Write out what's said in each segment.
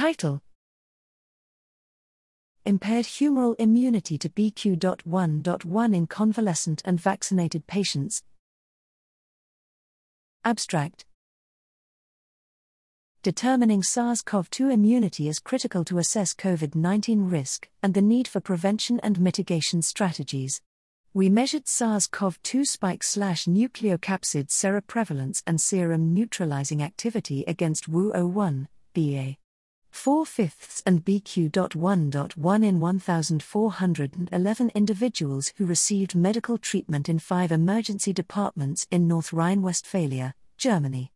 Title Impaired humoral immunity to BQ.1.1 in convalescent and vaccinated patients. Abstract Determining SARS CoV 2 immunity is critical to assess COVID 19 risk and the need for prevention and mitigation strategies. We measured SARS CoV 2 spike slash nucleocapsid seroprevalence and serum neutralizing activity against WU01, BA. 4 fifths and BQ.1.1 in 1,411 individuals who received medical treatment in five emergency departments in North Rhine Westphalia, Germany.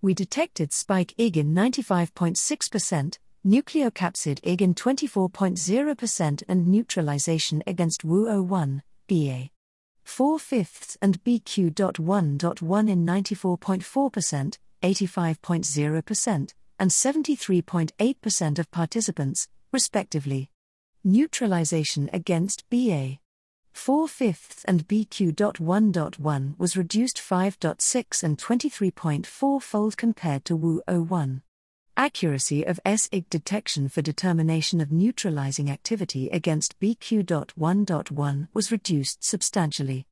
We detected spike Ig in 95.6%, nucleocapsid Ig in 24.0%, and neutralization against WU01, BA. 4 fifths and BQ.1.1 in 94.4%, 85.0%, and 73.8% of participants, respectively. Neutralization against BA. 4 fifths and BQ.1.1 was reduced 5.6 and 23.4 fold compared to WU01. Accuracy of SIG detection for determination of neutralizing activity against BQ.1.1 was reduced substantially.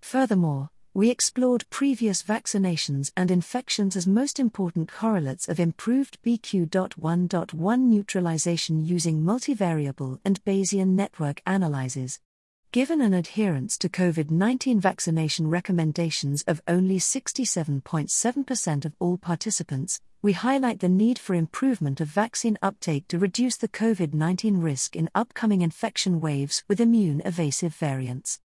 Furthermore, we explored previous vaccinations and infections as most important correlates of improved BQ.1.1 neutralization using multivariable and Bayesian network analyses. Given an adherence to COVID 19 vaccination recommendations of only 67.7% of all participants, we highlight the need for improvement of vaccine uptake to reduce the COVID 19 risk in upcoming infection waves with immune evasive variants.